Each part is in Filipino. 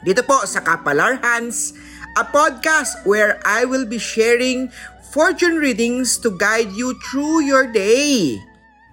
dito po sa Kapalar Hans, a podcast where I will be sharing fortune readings to guide you through your day.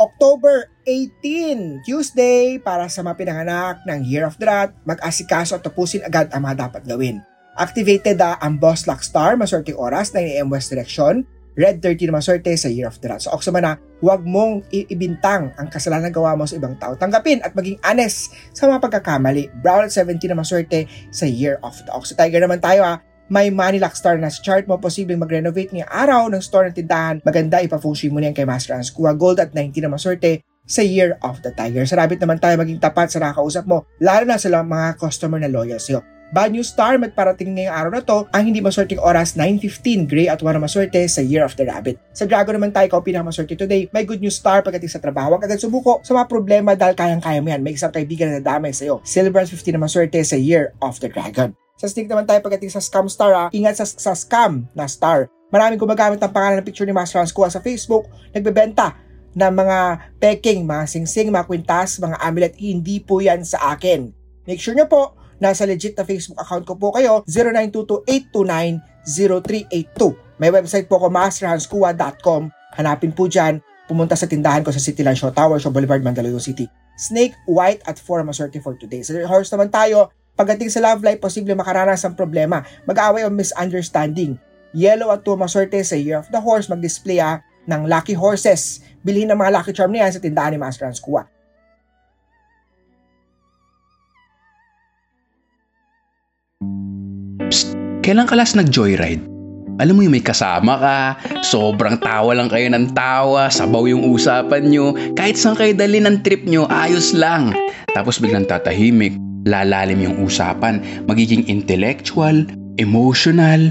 October 18, Tuesday, para sa mga pinanganak ng Year of the Rat, mag-asikaso at tapusin agad ang mga dapat gawin. Activated uh, ang Boss Luck Star, maswerteng oras, 9am West Direction, Red 30 na maswerte sa Year of the Rat. So, Oksumana, huwag mong ibintang ang kasalanan gawa mo sa ibang tao. Tanggapin at maging honest sa mga pagkakamali. Brown at 17 na maswerte sa Year of the Ox. So, Tiger naman tayo ha. May money luck star na sa chart mo, posibleng mag-renovate ngayong araw ng store ng tindahan. Maganda, ipa-feng mo niyan kay Master Hans. Kuha gold at 19 na maswerte sa Year of the Tiger. Sa rabbit naman tayo maging tapat sa nakakausap mo, lalo na sa mga customer na loyal sa'yo. Bad news star, magparating ngayong araw na to ang hindi maswerteng oras 9.15, gray at wala maswerte sa Year of the Rabbit. Sa Dragon naman tayo, ikaw pinakamaswerte today. May good news star pagdating sa trabaho. Agad sumuko sa mga problema dahil kayang-kaya mo yan. May isang kaibigan na nadamay sa'yo. Silver 15 na maswerte sa Year of the Dragon. Sa snake naman tayo pagdating sa scam star ha. Ingat sa, sa scam na star. Maraming gumagamit ng pangalan ng picture ni Master Hans Kua sa Facebook. Nagbebenta ng mga peking, mga singsing, mga kwintas, mga amulet. Hindi po yan sa akin. Make sure nyo po Nasa legit na Facebook account ko po kayo, 0922-829-0382. May website po ko, masterhanskua.com. Hanapin po dyan. Pumunta sa tindahan ko sa Cityland Show Tower, Show Boulevard, Mandaluyong City. Snake, white at 4 maswerte for today. Sa horse naman tayo, pagdating sa love life, posible makaranas ng problema. Mag-aaway o misunderstanding. Yellow at 2 maswerte sa Year of the Horse, mag-display ah, ng lucky horses. Bilhin ng mga lucky charm na yan sa tindahan ni Master Hans Kua. Kailan ka last nag-joyride? Alam mo yung may kasama ka, sobrang tawa lang kayo ng tawa, sabaw yung usapan nyo, kahit saan kayo dali ng trip nyo, ayos lang. Tapos biglang tatahimik, lalalim yung usapan, magiging intellectual, emotional,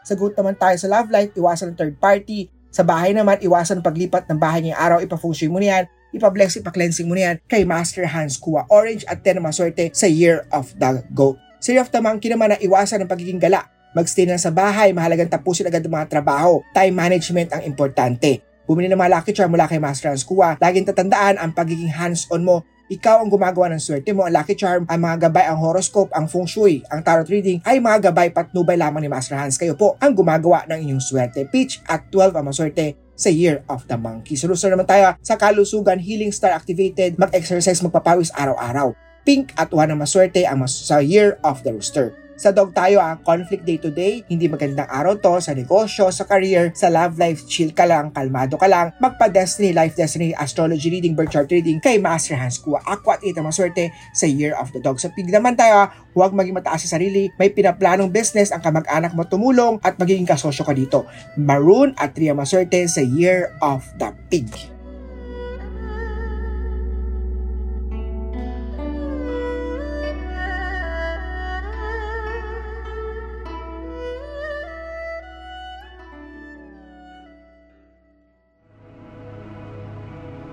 Sagot naman tayo sa love life, iwasan ng third party. Sa bahay naman, iwasan paglipat ng bahay ngayong araw, ipa-feng mo na yan, ipa-bless, ipa-cleansing mo na yan kay Master Hans Kua. Orange at 10 na maswerte sa Year of the Goat. Year of the Monkey naman na iwasan ng pagiging gala. Magstay na sa bahay, mahalagang tapusin agad ang mga trabaho. Time management ang importante. Bumili ng mga lucky charm mula kay Master Hans Kua. Laging tatandaan ang pagiging hands-on mo ikaw ang gumagawa ng swerte mo. Ang lucky charm, ang mga gabay, ang horoscope, ang feng shui, ang tarot reading ay mga gabay patnubay lamang ni Master Hans. Kayo po ang gumagawa ng inyong swerte. Pitch at 12 ang maswerte sa Year of the Monkey. Solusan naman tayo sa kalusugan, healing star activated, mag-exercise, magpapawis araw-araw. Pink at 1 ang maswerte ang mas- sa Year of the Rooster. Sa dog tayo ah, conflict day to day, hindi magandang araw to sa negosyo, sa career, sa love life, chill ka lang, kalmado ka lang, magpa-destiny, life destiny, astrology reading, birth chart reading kay Master Hans Kua. Aqua at 8 ang maswerte sa Year of the Dog. Sa pig naman tayo, ah, huwag maging mataas sa sarili, may pinaplanong business ang kamag-anak mo tumulong at magiging kasosyo ka dito. Maroon at 3 ang maswerte sa Year of the Pig.